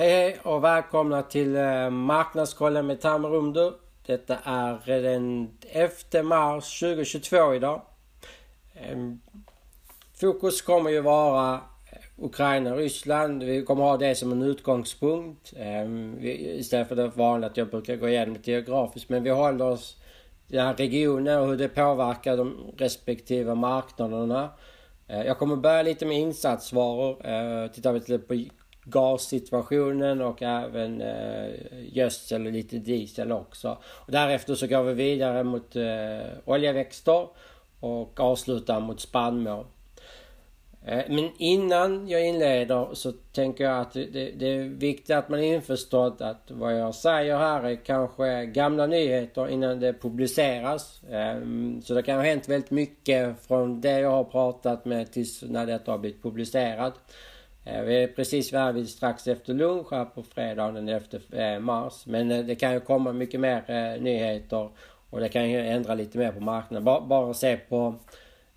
Hej hej och välkomna till eh, Marknadskollen med Tamerumdu. Detta är den 11 mars 2022 idag. Ehm, fokus kommer ju vara eh, Ukraina och Ryssland. Vi kommer ha det som en utgångspunkt. Ehm, istället för det vanliga att jag brukar gå igenom det geografiskt. Men vi håller oss i regioner regionen och hur det påverkar de respektive marknaderna. Eh, jag kommer börja lite med insatsvaror. Tittar vi lite på gassituationen och även eh, gödsel och lite diesel också. Och därefter så går vi vidare mot eh, oljeväxter och avslutar mot spannmål. Eh, men innan jag inleder så tänker jag att det, det, är viktigt att man är införstådd att vad jag säger här är kanske gamla nyheter innan det publiceras. Ehm, så det kan ha hänt väldigt mycket från det jag har pratat med tills när detta har blivit publicerat. Eh, vi är precis vid strax efter lunch här på fredagen den 11 eh, mars. Men eh, det kan ju komma mycket mer nyheter och det kan ju ändra lite mer på marknaden. Bara, bara se på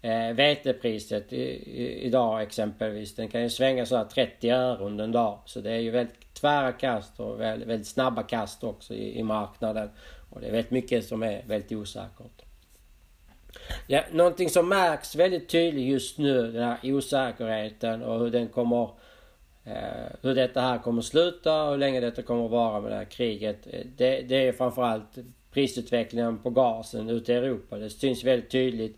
eh, vetepriset i, i, idag exempelvis. Den kan ju svänga sådär 30 öre under en dag. Så det är ju väldigt tvära kast och väldigt, väldigt snabba kast också i, i marknaden. Och det är väldigt mycket som är väldigt osäkert. Ja, någonting som märks väldigt tydligt just nu, den här osäkerheten och hur den kommer... Eh, hur detta här kommer sluta och hur länge detta kommer vara med det här kriget. Eh, det, det är framförallt prisutvecklingen på gasen ute i Europa. Det syns väldigt tydligt.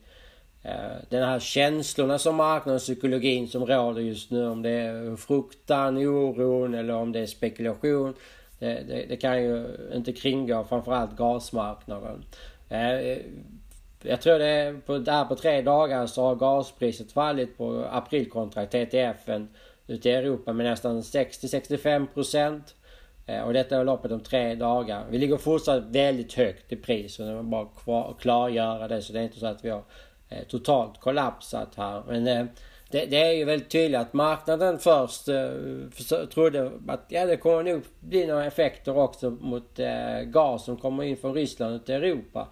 Eh, den här känslorna som marknaden psykologin som råder just nu. Om det är fruktan, oron eller om det är spekulation. Det, det, det kan ju inte kringgå framförallt gasmarknaden. Eh, jag tror det är på, där på tre dagar så har gaspriset fallit på aprilkontrakt, TTFen, ute i Europa med nästan 60-65 procent. Eh, och detta är loppet om tre dagar. Vi ligger fortsatt väldigt högt i pris. Och det var bara att klargöra det så det är inte så att vi har eh, totalt kollapsat här. Men eh, det, det, är ju väldigt tydligt att marknaden först eh, trodde att ja, det kommer nog bli några effekter också mot eh, gas som kommer in från Ryssland och Europa.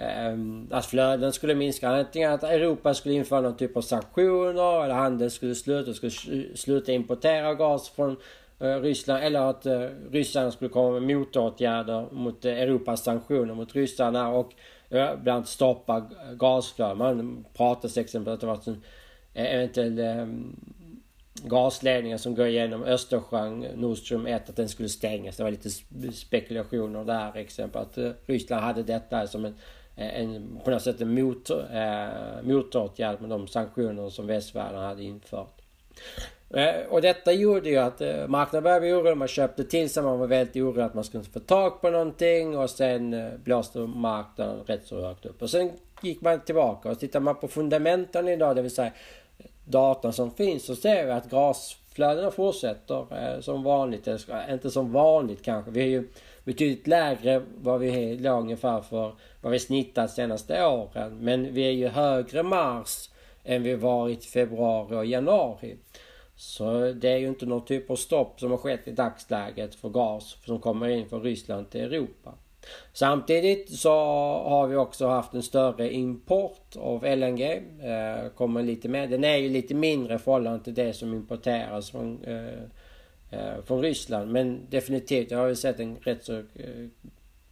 Ehm, att flöden skulle minska. Antingen att Europa skulle införa någon typ av sanktioner eller handeln skulle sluta, skulle sluta importera gas från eh, Ryssland eller att eh, Ryssland skulle komma med motåtgärder mot eh, Europas sanktioner mot ryssarna och bland annat stoppa gasflöden. Man pratar till exempel att det var en eventuell ehm, um, gasledningen som går igenom Östersjön, Nord Stream 1, att den skulle stängas. Det var lite spekulationer där exempel att Ryssland hade detta som en Eh, en, på något sätt en mot, eh, motåtgärd med de sanktioner som västvärlden hade infört. Eh, och detta gjorde ju att eh, marknaden började bli orolig. Man köpte till sig. Man var väldigt orolig att man skulle inte få tag på någonting. Och sen eh, blåste marknaden rätt så högt upp. Och sen gick man tillbaka. Och tittar man på fundamenten idag, det vill säga datan som finns, så ser vi att gasflödena fortsätter eh, som vanligt. Eller, inte som vanligt kanske. Vi är ju betydligt lägre vad vi låg ungefär för vad vi snittat senaste åren. Men vi är ju högre mars än vi varit februari och januari. Så det är ju inte någon typ av stopp som har skett i dagsläget för gas som kommer in från Ryssland till Europa. Samtidigt så har vi också haft en större import av LNG. Eh, kommer lite med. Den är ju lite mindre i förhållande till det som importeras från eh, eh, Eh, från Ryssland. Men definitivt, jag har ju sett en rätt så eh,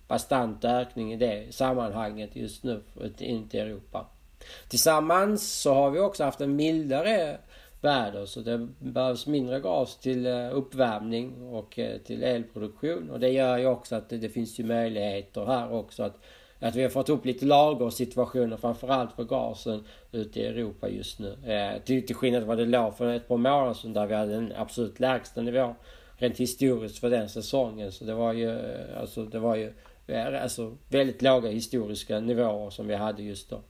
bastant ökning i det sammanhanget just nu in till Europa. Tillsammans så har vi också haft en mildare väder så det behövs mindre gas till eh, uppvärmning och eh, till elproduktion. Och det gör ju också att det, det finns ju möjligheter här också att att vi har fått upp lite lagersituationer framförallt för gasen ute i Europa just nu. Eh, till, till skillnad från vad det låg för ett par månader sedan där vi hade den absolut lägsta nivån rent historiskt för den säsongen. Så det var ju, eh, alltså det var ju eh, alltså, väldigt låga historiska nivåer som vi hade just då.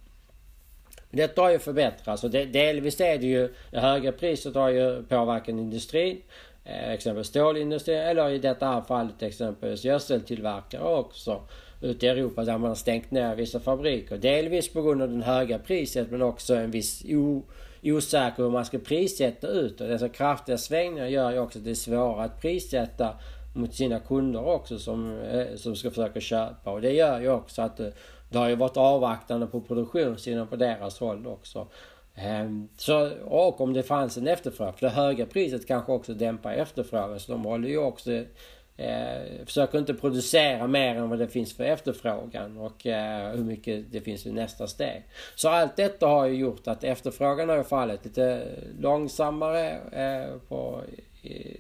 Detta har ju förbättrats och delvis är det ju det höga priset har ju påverkat industrin exempel exempelvis stålindustrin eller i detta här fallet exempelvis gödseltillverkare också ute i Europa där man har stängt ner vissa fabriker. Delvis på grund av den höga priset men också en viss o, osäker hur man ska prissätta ut. Och dessa kraftiga svängningar gör ju också att det är svårare att prissätta mot sina kunder också som, eh, som ska försöka köpa. Och det gör ju också att det, det har ju varit avvaktande på produktionssidan på deras håll också. Ehm, så, och om det fanns en efterfrågan. För det höga priset kanske också dämpar efterfrågan. Så de håller ju också eh, försöker inte producera mer än vad det finns för efterfrågan och eh, hur mycket det finns i nästa steg. Så allt detta har ju gjort att efterfrågan har fallit lite långsammare eh, på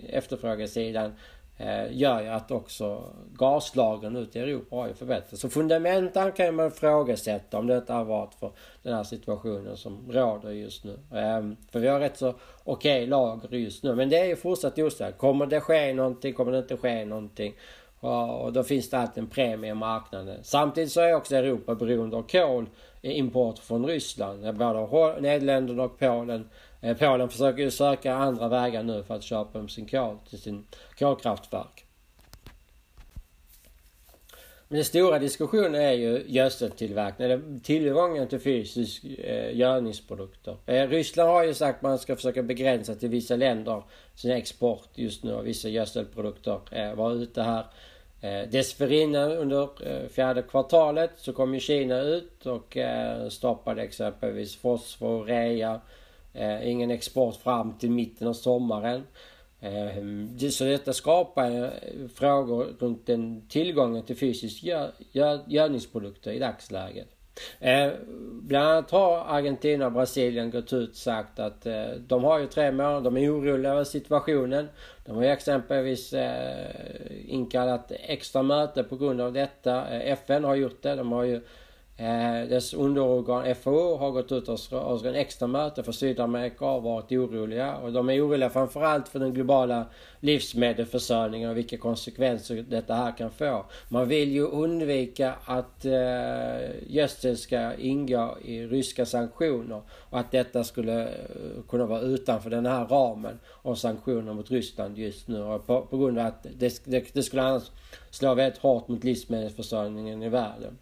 efterfrågesidan Eh, gör ju att också gaslagren ute i Europa har ju förbättrats. Så fundamentan kan man ifrågasätta om det inte har varit för den här situationen som råder just nu. Ehm, för vi har rätt så okej okay lager just nu. Men det är ju fortsatt osäkert. Kommer det ske någonting? Kommer det inte ske någonting? Och då finns det alltid en premie i marknaden. Samtidigt så är också Europa beroende av kolimport från Ryssland. Både Nederländerna och Polen Eh, Polen försöker ju söka andra vägar nu för att köpa sin kol till sin kolkraftverk. Men den stora diskussionen är ju gödseltillverkning, eller tillgången till fysisk eh, gödningsprodukter. Eh, Ryssland har ju sagt att man ska försöka begränsa till vissa länder sin export just nu av vissa gödselprodukter. Eh, var ute här eh, dessförinnan under eh, fjärde kvartalet så kom ju Kina ut och eh, stoppade exempelvis fosfor, rea Eh, ingen export fram till mitten av sommaren. Eh, så detta skapar eh, frågor runt den tillgången till fysisk gödningsprodukter i dagsläget. Eh, bland annat har Argentina och Brasilien gått ut och sagt att eh, de har ju tre månader, de är oroliga över situationen. De har ju exempelvis eh, inkallat extra möte på grund av detta. Eh, FN har gjort det. De har ju Eh, dess underorgan FAO har gått ut och har en extra möte för Sydamerika och varit oroliga. Och de är oroliga framförallt för den globala livsmedelsförsörjningen och vilka konsekvenser detta här kan få. Man vill ju undvika att eh, gödsel ska ingå i ryska sanktioner och att detta skulle eh, kunna vara utanför den här ramen av sanktioner mot Ryssland just nu. På, på grund av att det, det, det skulle annars slå väldigt hårt mot livsmedelsförsörjningen i världen.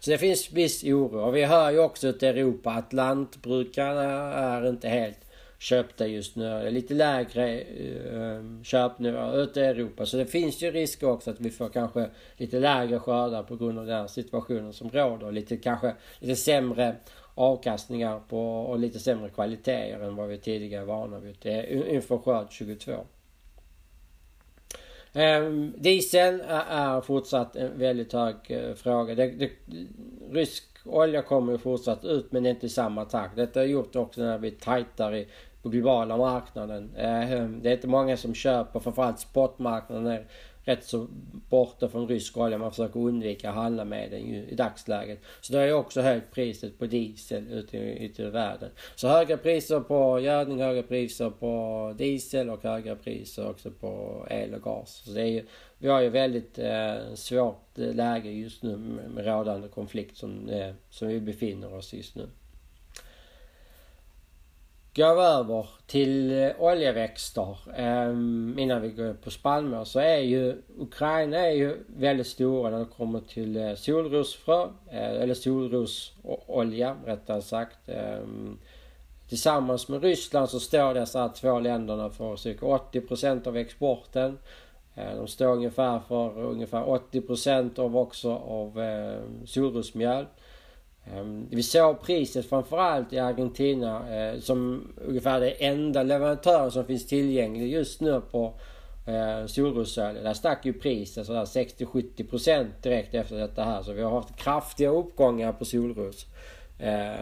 Så det finns viss oro. Och vi hör ju också ute i Europa att lantbrukarna är inte helt köpta just nu. Det är lite lägre eh, köpnivå ute i Europa. Så det finns ju risk också att vi får kanske lite lägre skördar på grund av den situationen som råder. Lite kanske lite sämre avkastningar på och lite sämre kvaliteter än vad vi tidigare är vana vid inför skörd 22. Um, diesel är, fortsatt en väldigt hög eh, fråga. Det, det, rysk olja kommer ju fortsatt ut men inte i samma takt. Detta har gjort också när vi tajtar i, på globala marknaden. Ehm, det är inte många som köper, framförallt spotmarknaden rätt så borta från rysk olja. Man försöker undvika att handla med den i dagsläget. Så det har ju också höjt priset på diesel ute i, ute i världen. Så höga priser på gödning, höga priser på diesel och höga priser också på el och gas. Så det är ju, vi har ju väldigt eh, svårt eh, läge just nu med, med rådande konflikt som, eh, som vi befinner oss just nu. Går vi över till eh, oljeväxter ehm, innan vi går på spannmål så är ju Ukraina är ju väldigt stora när det kommer till uh, solrosfrö, eh, eller solrosolja rättare sagt. Ehm, tillsammans med Ryssland så står dessa två länderna för cirka 80% av exporten. De står ungefär för ungefär 80 av också av ehm, solrosmjöl. Ehm, vi såg priset framförallt i Argentina eh, som ungefär det enda leverantören som finns tillgänglig just nu på eh, solrosolja. Där stack ju priset sådär 60-70% direkt efter detta här. Så vi har haft kraftiga uppgångar på solros. Ehm,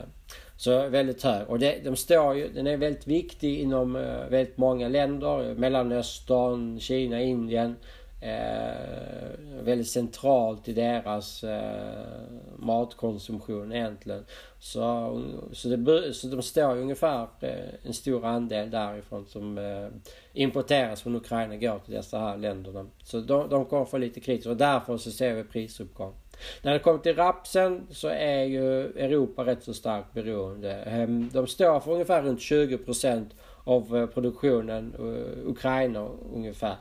så väldigt hög. Och det, de står ju, den är väldigt viktig inom eh, väldigt många länder. Mellanöstern, Kina, Indien eh, väldigt centralt i deras eh, matkonsumtion egentligen. Så, så, det, så de står ju ungefär eh, en stor andel därifrån som eh, importeras från Ukraina går till dessa här länderna. Så de, de kommer få lite kritik och därför så ser vi prisuppgång. När det kommer till rapsen så är ju Europa rätt så starkt beroende. Ehm, de står för ungefär runt 20% av eh, produktionen, eh, Ukraina ungefär.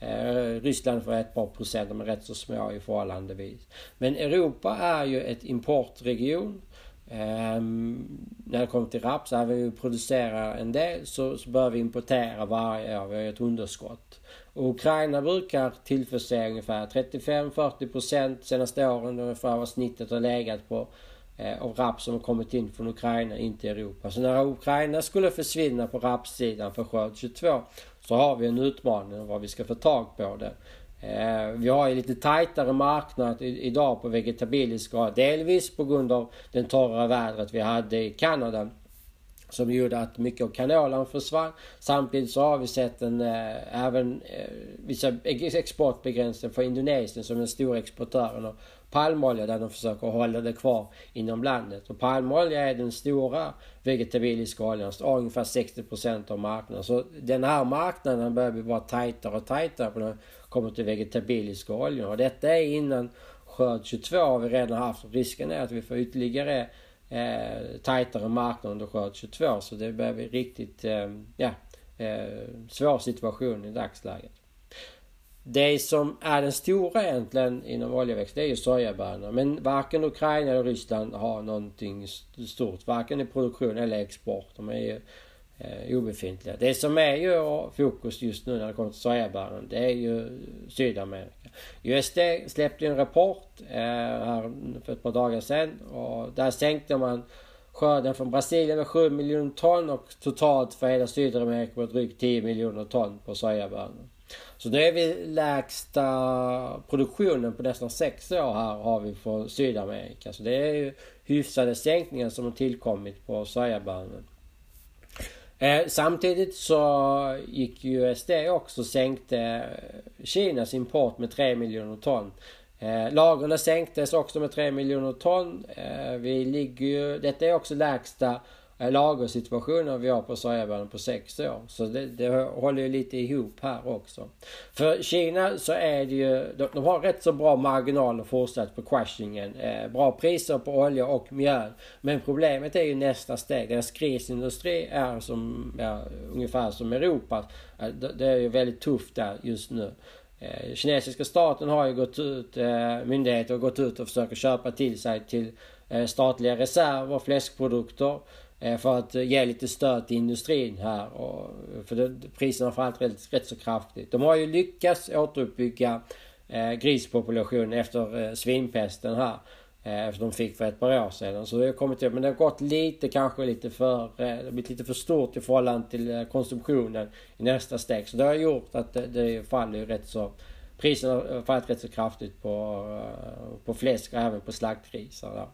Eh, Ryssland får ett par procent, de är rätt så små i förhållandevis. Men Europa är ju ett importregion. Ehm, när det kommer till raps, även om vi producerar en del så, så bör vi importera varje år. Vi har ett underskott. Och Ukraina brukar tillförse ungefär 35-40 procent senaste åren. Ungefär vad snittet har legat på eh, av raps som har kommit in från Ukraina in till Europa. Så när Ukraina skulle försvinna på rapssidan för skörd 22 så har vi en utmaning vad vi ska få tag på det. Eh, vi har ju lite tajtare marknad idag på vegetabilisk grad. Delvis på grund av den torra vädret vi hade i Kanada som gjorde att mycket av kanolan försvann. Samtidigt så har vi sett en, eh, även eh, vissa exportbegränsningar för Indonesien som är den stora exportören av palmolja där de försöker hålla det kvar inom landet. Och palmolja är den stora vegetabiliska oljan, ungefär 60% av marknaden. Så den här marknaden börjar bli bara tajtare och tajtare när det kommer till vegetabiliska oljor. Och detta är innan skörd 22 har vi redan haft. Risken är att vi får ytterligare eh, tajtare marknad under skörd 22. Så det börjar bli riktigt, eh, ja, eh, svår situation i dagsläget. Det som är den stora egentligen inom oljeväxt det är ju sojabönorna. Men varken Ukraina eller Ryssland har någonting stort. Varken i produktion eller export. De är ju eh, obefintliga. Det som är ju fokus just nu när det kommer till sojabönan det är ju Sydamerika. USD släppte en rapport eh, här för ett par dagar sedan och där sänkte man skörden från Brasilien med 7 miljoner ton och totalt för hela Sydamerika med drygt 10 miljoner ton på sojabönor. Så nu är vi lägsta produktionen på nästan 6 år här har vi från Sydamerika. Så det är ju hyfsade sänkningar som har tillkommit på sojabönor. Eh, samtidigt så gick ju USD också och sänkte eh, Kinas import med 3 miljoner ton. Eh, lagren sänktes också med 3 miljoner ton. Eh, vi ligger ju, detta är också lägsta Eh, lagersituationen lagersituationer vi har på sojabönan på sex år. Så det, det håller ju lite ihop här också. För Kina så är det ju, de, de har rätt så bra marginaler fortsatt på crushingen. Eh, bra priser på olja och mjöl. Men problemet är ju nästa steg. Deras krisindustri är som, ja, ungefär som Europa. Eh, det, det är ju väldigt tufft där just nu. Eh, kinesiska staten har ju gått ut, eh, myndigheter har gått ut och försöker köpa till sig till eh, statliga reserver, fläskprodukter. Eh, för att eh, ge lite stöd till industrin här. Och, för det, priserna har fallit rätt, rätt så kraftigt. De har ju lyckats återuppbygga eh, grispopulationen efter eh, svinpesten här. Eh, som de fick för ett par år sedan. Så det har kommit upp. Men det har gått lite, kanske lite för... Eh, det har blivit lite för stort i förhållande till eh, konsumtionen i nästa steg. Så det har gjort att det, det faller ju rätt så... Priserna har eh, fallit rätt så kraftigt på, på fläsk och även på slaktgrisar.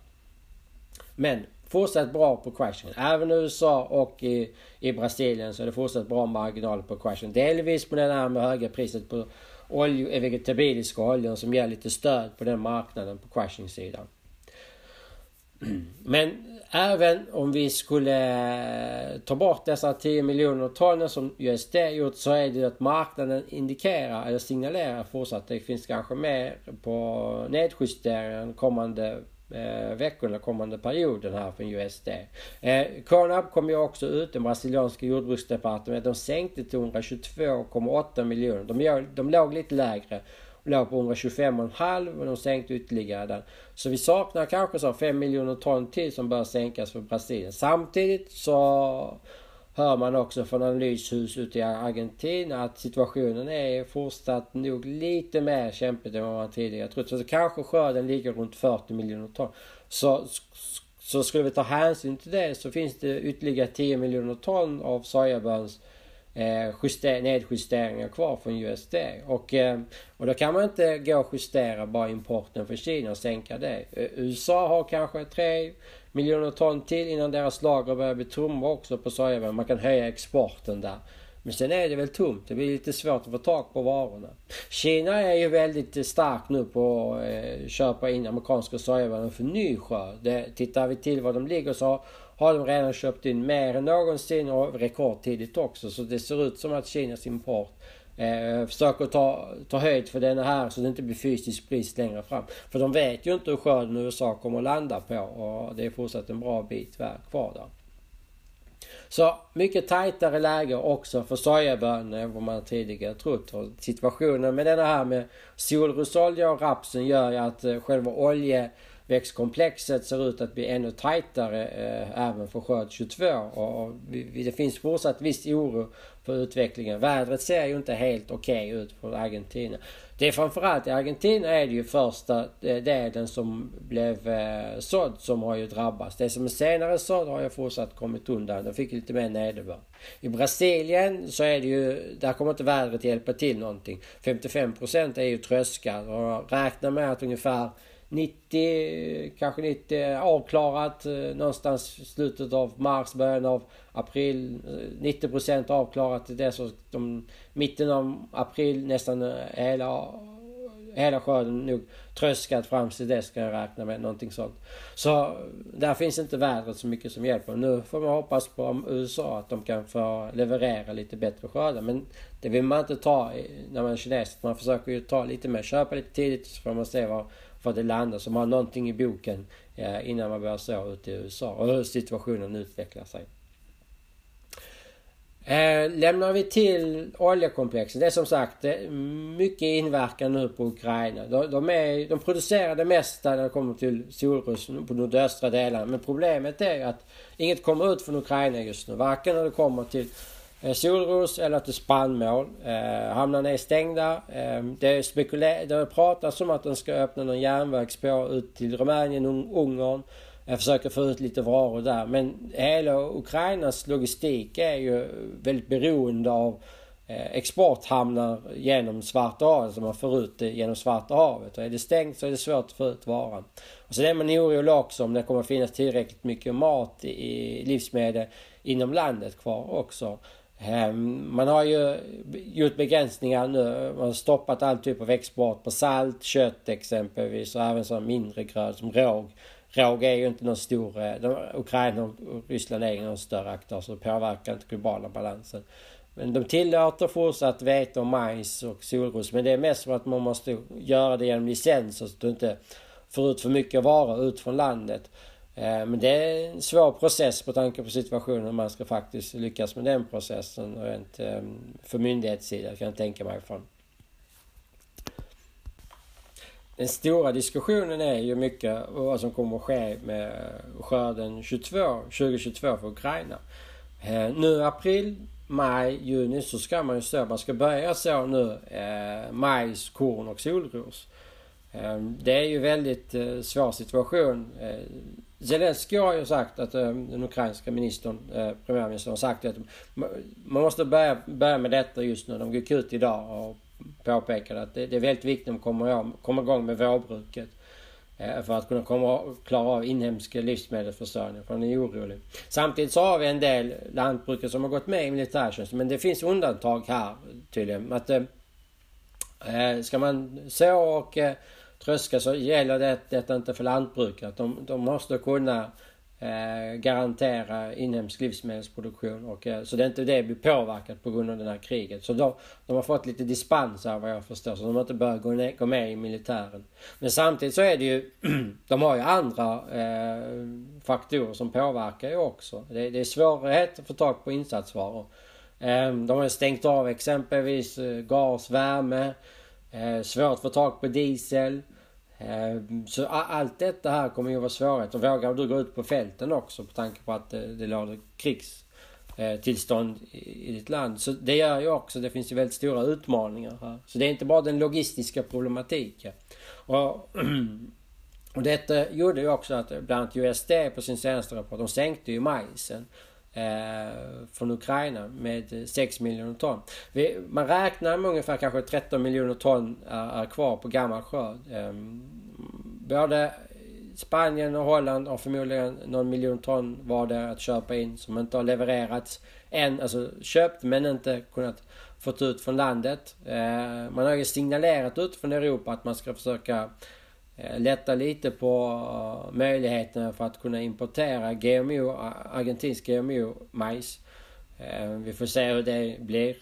Men fortsatt bra på crashen. Även i USA och i, i Brasilien så är det fortsatt bra marginaler på crashen. Delvis på den här med höga priset på olje, eh, vegetabiliska oljor som ger lite stöd på den marknaden på crashing-sidan. Men även om vi skulle eh, ta bort dessa 10 miljoner ton som USD gjort så är det att marknaden indikerar eller signalerar fortsatt. att Det finns kanske mer på nedjusteringen kommande eh, veckorna, kommande perioden här från USD. Eh, Conab kom ju också ut, det brasilianska jordbruksdepartementet. De sänkte till 122,8 miljoner. De, de låg lite lägre. De Låg på 125,5 och de sänkte ytterligare den. Så vi saknar kanske så 5 miljoner ton till som bör sänkas för Brasilien. Samtidigt så hör man också från analyshus ute i Argentina att situationen är fortsatt nog lite mer kämpig än vad man tidigare trott. Så kanske skörden ligger runt 40 miljoner ton. Så, så skulle vi ta hänsyn till det så finns det ytterligare 10 miljoner ton av sojaböns eh, juster, nedjusteringar kvar från USD. Och, eh, och då kan man inte gå och justera bara importen från Kina och sänka det. Eh, USA har kanske 3 miljoner ton till innan deras lager börjar bli tomma också på sojabönor. Man kan höja exporten där. Men sen är det väl tomt. Det blir lite svårt att få tag på varorna. Kina är ju väldigt eh, starkt nu på att eh, köpa in amerikanska sojabönor för ny skörd. Tittar vi till var de ligger så har de redan köpt in mer än någonsin och rekordtidigt också. Så det ser ut som att Kinas import eh, försöker ta, ta höjd för den här så det inte blir fysisk brist längre fram. För de vet ju inte hur skörden USA kommer att landa på och det är fortsatt en bra bit kvar där. Så mycket tajtare läge också för sojabönor än vad man tidigare trott. Och situationen med den här med solrosolja och rapsen gör ju att eh, själva olje växtkomplexet ser ut att bli ännu tajtare eh, även för skörd 22 och, och vi, det finns fortsatt viss oro för utvecklingen. Vädret ser ju inte helt okej okay ut för Argentina. Det är framförallt i Argentina är det ju första eh, delen som blev eh, sådd som har ju drabbats. Det som är senare sådd har ju fortsatt kommit undan. De fick lite mer nederbörd. I Brasilien så är det ju, där kommer inte vädret hjälpa till någonting. 55% är ju tröskar och räkna med att ungefär 90, kanske 90 avklarat eh, någonstans slutet av mars, början av april. Eh, 90 % avklarat till dess de, mitten av april nästan eh, hela, hela skörden nog tröskat fram till dess ska jag räkna med någonting sånt. Så där finns inte vädret så mycket som hjälper. Nu får man hoppas på USA att de kan få leverera lite bättre skördar. Men det vill man inte ta när man är kines. Man försöker ju ta lite mer, köpa lite tidigt så får man se vad för att det landar. Så man har någonting i boken eh, innan man börjar så ute i USA och hur situationen utvecklar sig. Eh, lämnar vi till oljekomplexen, Det är som sagt mycket inverkan nu på Ukraina. De, de, är, de producerar det mesta när det kommer till solros på nordöstra delarna. Men problemet är att inget kommer ut från Ukraina just nu. Varken när det kommer till Eh, solros eller till spannmål. Eh, hamnarna är stängda. Eh, det, spekuler- det pratas om att de ska öppna någon järnvägsspår ut till Rumänien och Ungern. Jag försöker få ut lite varor där. Men hela Ukrainas logistik är ju väldigt beroende av eh, exporthamnar genom Svarta havet. Så man får ut det genom Svarta havet. Och är det stängt så är det svårt att få ut varan. Och så är man orolig också om det kommer finnas tillräckligt mycket mat i livsmedel inom landet kvar också. Ehm, man har ju gjort begränsningar nu. Man har stoppat all typ av export på salt, kött exempelvis och även så mindre gröd som råg. Råg är ju inte någon stor... Eh, de, Ukraina och Ryssland är någon större aktör så det påverkar inte globala balansen. Men de tillåter fortsatt vete och majs och solros. Men det är mest som att man måste göra det genom licenser så att du inte får ut för mycket varor ut från landet. Eh, men det är en svår process på tanke på situationen man ska faktiskt lyckas med den processen rent ehm, för myndighetssidan kan jag tänka mig från. Den stora diskussionen är ju mycket vad som kommer att ske med skörden 22, 2022 för Ukraina. Eh, nu nu april, maj, juni så ska man ju så, man ska börja så nu eh, majs, korn och solros. Ehm, det är ju väldigt eh, svår situation. Zelenskyj har ju sagt att eh, den ukrainska ministern, eh, premiärministern har sagt att man måste börja, börja med detta just nu. De gick ut idag och påpekade att det, det är väldigt viktigt att komma, komma igång med vårbruket. Eh, för att kunna komma, klara av inhemsk livsmedelsförsörjning. För han är orolig. Samtidigt så har vi en del lantbrukare som har gått med i militärtjänst. Men det finns undantag här tydligen. Att, eh, ska man så och eh, tröska så gäller det, detta inte för lantbrukare. De, de måste kunna eh, garantera inhemsk livsmedelsproduktion. Och, eh, så det är inte det blir påverkat på grund av det här kriget. Så de, de har fått lite dispenser vad jag förstår. Så de har inte börjat gå, ner, gå med i militären. Men samtidigt så är det ju, de har ju andra eh, faktorer som påverkar ju också. Det, det är svårighet att få tag på insatsvaror. Ehm, de har stängt av exempelvis eh, gas, värme. Eh, svårt att få tag på diesel. Eh, så allt detta här kommer ju vara svårighet. Och vågar du gå ut på fälten också på tanke på att eh, det, råder krigstillstånd eh, i, ditt land. Så det gör ju också, det finns ju väldigt stora utmaningar här. Så det är inte bara den logistiska problematiken. Och, och detta gjorde ju också att eh, bland annat USD på sin senaste rapport, de sänkte ju majsen Eh, från Ukraina med eh, 6 miljoner ton. Vi, man räknar med ungefär kanske 13 miljoner ton är, är kvar på gammal skörd. Ehm, både Spanien och Holland har förmodligen någon miljon ton var det att köpa in som inte har levererats än. Alltså köpt men inte kunnat fått ut från landet. Man har ju signalerat ut från Europa att man ska försöka Eh, lätta lite på eh, möjligheterna för att kunna importera GMO, eh, argentinsk GMO-majs. Vi får se hur det blir.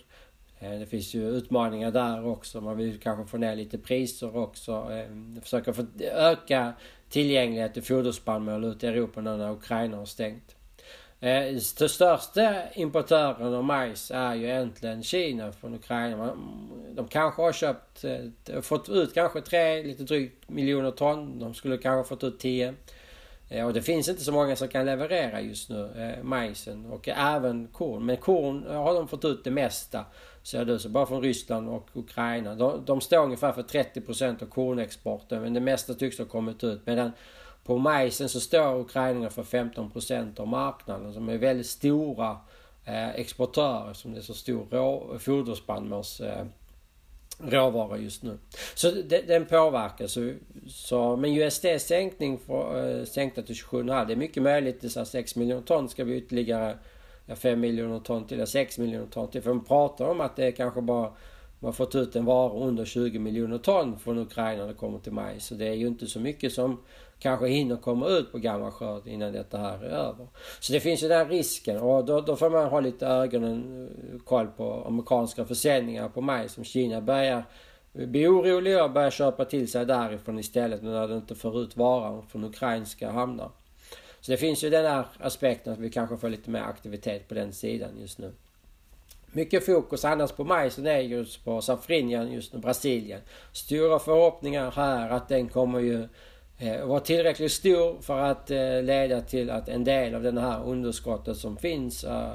Det finns ju utmaningar där också. Man vill kanske få ner lite priser också. Försöka öka tillgänglighet till foderspannmål ute i Europa nu när Ukraina har stängt. Eh, Den största importören av majs är ju egentligen Kina från Ukraina. De kanske har köpt, eh, fått ut kanske tre, lite drygt miljoner ton. De skulle kanske fått ut tio. Eh, och det finns inte så många som kan leverera just nu, majsen och även korn. Men korn har de fått ut det mesta. Ser det så bara från Ryssland och Ukraina. De, de står ungefär för 30% av kornexporten men det mesta tycks ha kommit ut. Medan på majsen så står Ukraina för 15% av marknaden som är väldigt stora eh, exportörer som det är så stor rå, foderspannmåls eh, råvara just nu. Så det, den påverkar. Så, så, men USDs sänkning för, eh, sänkta till 27,5 det är mycket möjligt. Det är 6 miljoner ton ska vi ytterligare 5 miljoner ton till, 6 miljoner ton till. För de pratar om att det är kanske bara man har fått ut en vara under 20 miljoner ton från Ukraina när det kommer till maj. Så det är ju inte så mycket som kanske hinner komma ut på gammal skörd innan detta här är över. Så det finns ju den risken och då, då får man ha lite ögonen eh, koll på amerikanska försäljningar på majs som Kina börjar bli oroliga och börjar köpa till sig därifrån istället när de inte får ut varan från ukrainska hamnar. Så det finns ju den här aspekten att vi kanske får lite mer aktivitet på den sidan just nu. Mycket fokus annars på majsen är just på safrinjan just nu, Brasilien. Stora förhoppningar här att den kommer ju Eh, och vara tillräckligt stor för att eh, leda till att en del av den här underskottet som finns eh,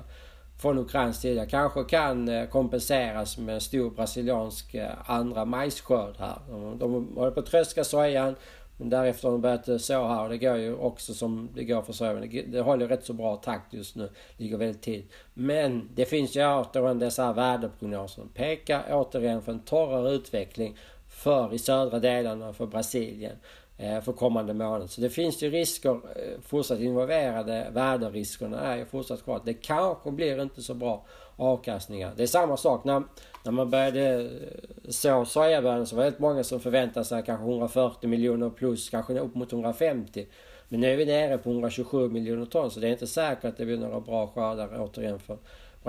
från Ukrains sida kanske kan kompenseras med en stor brasiliansk andra majsskörd här. De, håller på att tröska sojan men därefter har de börjat så här och det går ju också som det går för sojan. Det, håller rätt så bra takt just nu. Ligger väldigt tid. Men det finns ju återigen dessa här väderprognoser. som Pekar återigen för en torrare utveckling för i södra delarna för Brasilien eh, för kommande månad. Så det finns ju risker eh, fortsatt involverade. Väderriskerna är ju fortsatt kvar. Det kanske blir inte så bra avkastningar. Det är samma sak när, när man började eh, så sojabönor så var det väldigt många som förväntade sig kanske 140 miljoner plus, kanske upp mot 150. Men nu är vi nere på 127 miljoner ton så det är inte säkert att det blir några bra skördar återigen för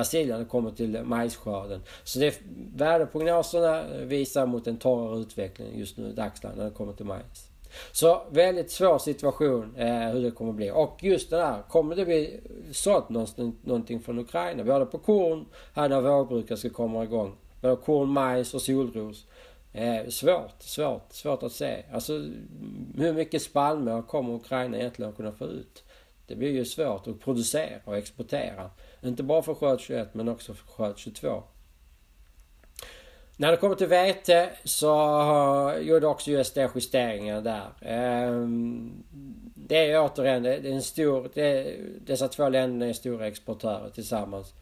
Brasilien när det kommer till majsskörden. Så det, värdeprognoserna eh, visar mot en torrare utveckling just nu i dagsläget när det kommer till majs. Så väldigt svår situation eh, hur det kommer bli. Och just det där, kommer det bli sålt någonting från Ukraina? Både på korn, här när vårbruket ska komma igång. Både korn, majs och solros. Eh, svårt, svårt, svårt att se. Alltså hur mycket spannmål kommer Ukraina egentligen att kunna få ut? Det blir ju svårt att producera och exportera. Inte bara för skörd 21 men också för skörd 22. När det kommer till vete så gjorde också USD justeringar där. Ehm, det är återigen det är en stor, det, dessa två länder är stora exportörer tillsammans.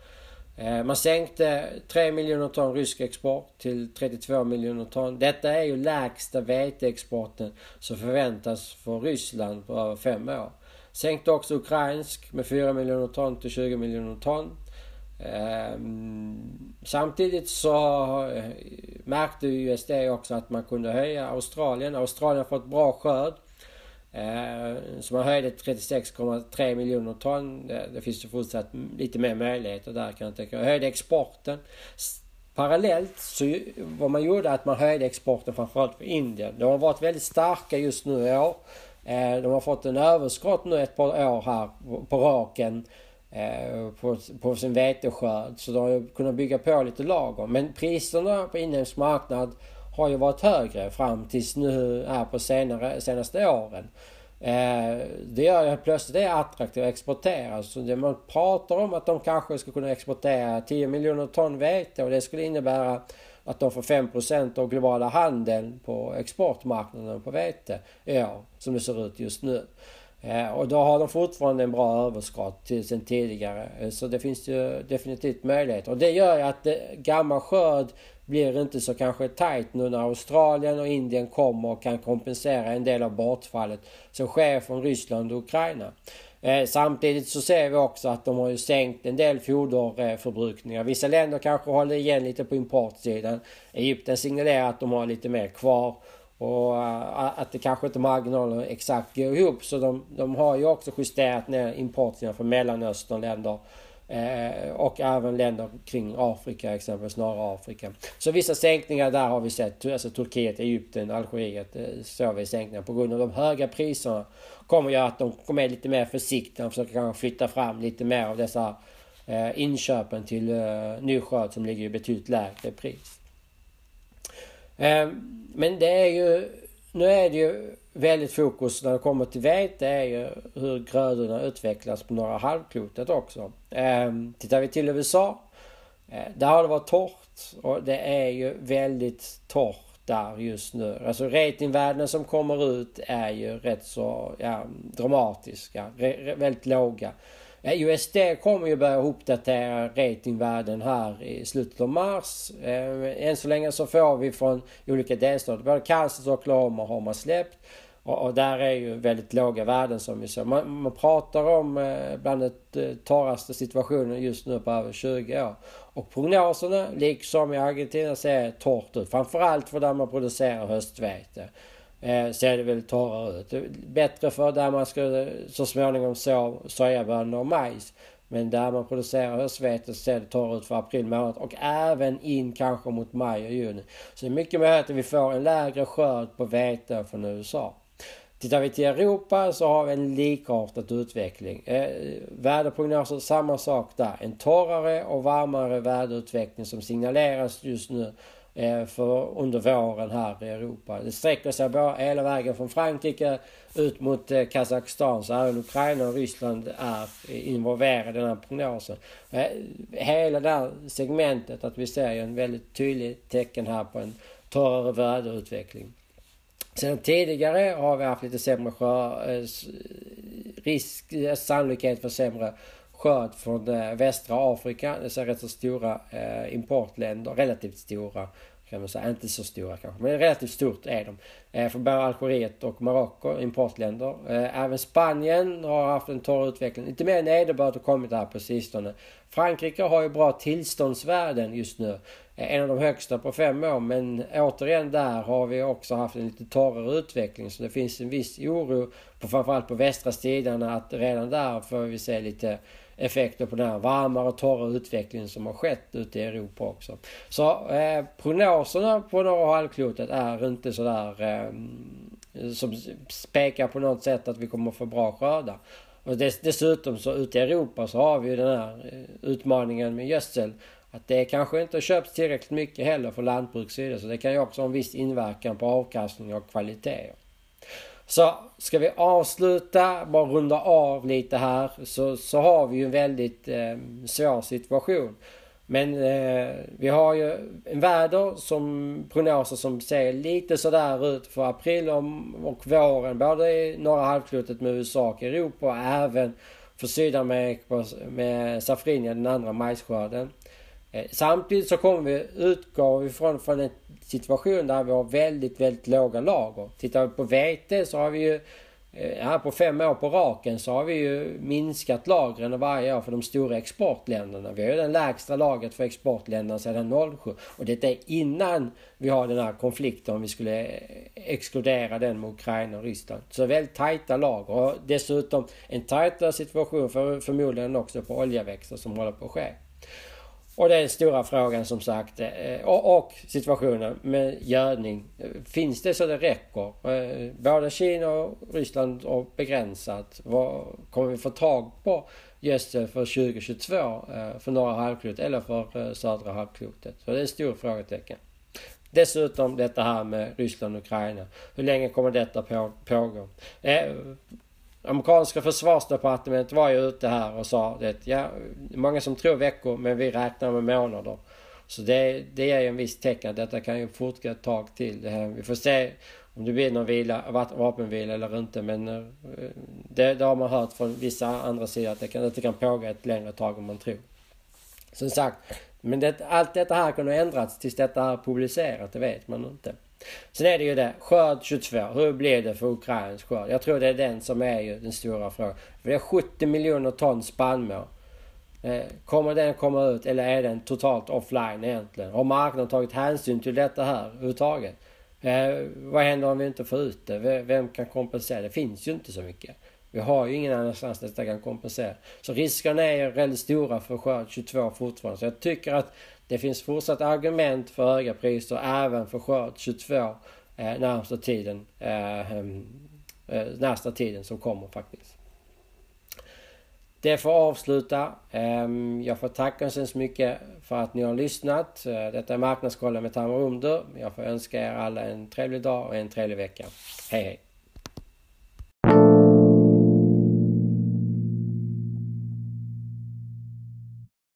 Ehm, man sänkte 3 miljoner ton rysk export till 32 miljoner ton. Detta är ju lägsta veteexporten som förväntas för Ryssland på över fem år. Sänkte också ukrainsk med 4 miljoner ton till 20 miljoner ton. Ehm, samtidigt så eh, märkte USD också att man kunde höja Australien. Australien har fått bra skörd. Ehm, så man höjde 36,3 miljoner ton. Det, finns ju fortsatt lite mer möjligheter där kan jag tänka mig. Höjde exporten. Parallellt så vad man gjorde att man höjde exporten framförallt för Indien. De har varit väldigt starka just nu i år. Eh, de har fått en överskott nu ett par år här på raken. Eh, på, på sin veteskörd. Så de har kunnat bygga på lite lager. Men priserna på inhemsk marknad har ju varit högre fram tills nu här på senare, senaste åren. Eh, det gör ju plötsligt det är attraktivt att exportera. Så det man pratar om att de kanske ska kunna exportera 10 miljoner ton vete och det skulle innebära att de får 5% av globala handeln på exportmarknaden på vete i år, som det ser ut just nu. Eh, och då har de fortfarande en bra överskott till sen tidigare. Eh, så det finns ju definitivt möjligheter. Och det gör ju att eh, gammal skörd blir inte så kanske tight nu när Australien och Indien kommer och kan kompensera en del av bortfallet som sker från Ryssland och Ukraina. Eh, samtidigt så ser vi också att de har ju sänkt en del foderförbrukningar. Vissa länder kanske håller igen lite på importsidan. Egypten signalerar att de har lite mer kvar. Och uh, att det kanske inte marginalerna exakt går ihop. Så de, de har ju också justerat ner importsidan från Mellanösternländer Eh, och även länder kring Afrika, exempelvis norra Afrika. Så vissa sänkningar där har vi sett. Alltså Turkiet, Egypten, Algeriet eh, såg vi sänkningar på grund av de höga priserna. Kommer göra att de kommer lite mer försiktiga och försöker kanske flytta fram lite mer av dessa eh, inköpen till eh, ny som ligger i betydligt lägre pris. Eh, men det är ju, nu är det ju väldigt fokus när det kommer till vete är ju hur grödorna utvecklas på norra halvklotet också. Eh, tittar vi till USA, eh, där har det varit torrt och det är ju väldigt torrt där just nu. Alltså ratingvärdena som kommer ut är ju rätt så ja, dramatiska, väldigt låga. Eh, USD kommer ju börja uppdatera ratingvärden här i slutet av mars. Ehm, än så länge så får vi från olika delstater, både Kansas och Oklahoma har man släppt. Och, och, där är ju väldigt låga värden som vi ser. Man, man pratar om eh, bland de eh, torraste situationen just nu på över 20 år. Och prognoserna, liksom i Argentina, ser torrt ut. Framförallt för där man producerar höstvete. Eh, ser det väldigt torrare ut. Bättre för där man ska så småningom så sojabönor och majs. Men där man producerar höstvete ser det torrare ut för april månad och även in kanske mot maj och juni. Så det är mycket möjligt att vi får en lägre skörd på vete från USA. Tittar vi till Europa så har vi en likartad utveckling. Eh, väderprognoser, samma sak där. En torrare och varmare väderutveckling som signaleras just nu eh, för under våren här i Europa. Det sträcker sig bara hela vägen från Frankrike ut mot eh, Kazakstan så även Ukraina och Ryssland är involverade i den här prognosen. Eh, hela det här segmentet att vi ser en väldigt tydlig tecken här på en torrare väderutveckling. Sen tidigare har vi haft lite sämre skörd, eh, risk, eh, sannolikhet för sämre skörd från eh, västra Afrika. Det är rätt så stora importländer, relativt stora kan man säga. Inte så stora kanske, men relativt stort är de. Eh, från både Algeriet och Marocko, importländer. Eh, även Spanien har haft en torr utveckling. Lite mer nederbörd har kommit här på sistone. Frankrike har ju bra tillståndsvärden just nu. Eh, en av de högsta på fem år. Men återigen där har vi också haft en lite torrare utveckling. Så det finns en viss oro, på, framförallt på västra sidan, att redan där får vi se lite effekter på den här varmare och torra utvecklingen som har skett ute i Europa också. Så eh, prognoserna på norra halvklotet är inte sådär eh, som spekar på något sätt att vi kommer få bra skördar. Och dess, dessutom så ute i Europa så har vi ju den här eh, utmaningen med gödsel. Att det kanske inte köps tillräckligt mycket heller för lantbrukssidan så det kan ju också ha en viss inverkan på avkastning och kvalitet. Så ska vi avsluta, bara runda av lite här, så, så har vi ju en väldigt eh, svår situation. Men eh, vi har ju en väder som prognoser som ser lite sådär ut för april och, och våren. Både i norra halvklotet med USA och Europa och även för Sydamerika med safrinja, den andra majsskörden. Eh, samtidigt så kommer vi utgå ifrån från en situation där vi har väldigt, väldigt låga lager. Tittar vi på vete så har vi ju eh, här på fem år på raken så har vi ju minskat lagren varje år för de stora exportländerna. Vi har ju den lägsta lagret för exportländerna sedan 07. Och detta är innan vi har den här konflikten om vi skulle eh, exkludera den med Ukraina och Ryssland. Så väldigt tajta lager och dessutom en tajtare situation för förmodligen också på oljeväxter som håller på att ske. Och det är den stora frågan som sagt. Eh, och, och situationen med gödning. Finns det så det räcker? Eh, både Kina och Ryssland har begränsat. Vad kommer vi få tag på gödsel för 2022 eh, för norra halvklotet eller för södra halvklotet? Så det är ett stort frågetecken. Dessutom detta här med Ryssland och Ukraina. Hur länge kommer detta på, pågå? Amerikanska försvarsdepartementet var ju ute här och sa det. Ja, många som tror veckor men vi räknar med månader. Så det, det är ju en viss tecken att detta kan ju fortgå ett tag till. Det här. Vi får se om det blir någon vila, vapenvila eller inte. Men eh, det, det har man hört från vissa andra sidor att det kan, det kan pågå ett längre tag om man tror. Som sagt, men det, allt detta här kan ha ändrats tills detta är publicerat. Det vet man inte. Sen är det ju det, skörd 22. Hur blir det för Ukrains skörd? Jag tror det är den som är ju den stora frågan. För det är 70 miljoner ton spannmål. Eh, kommer den komma ut eller är den totalt offline egentligen? Har marknaden tagit hänsyn till detta här överhuvudtaget? Eh, vad händer om vi inte får ut det? Vem kan kompensera? Det finns ju inte så mycket. Vi har ju ingen annanstans detta kan kompensera. Så riskerna är ju väldigt stora för skörd 22 fortfarande. Så jag tycker att det finns fortsatt argument för höga priser även för skörd 22 eh, närmsta tiden. Eh, eh, närmsta tiden som kommer faktiskt. Det får avsluta. Ehm, jag får tacka så mycket för att ni har lyssnat. Eh, detta är Marknadskollen med Tamar Under. Jag får önska er alla en trevlig dag och en trevlig vecka. Hej hej!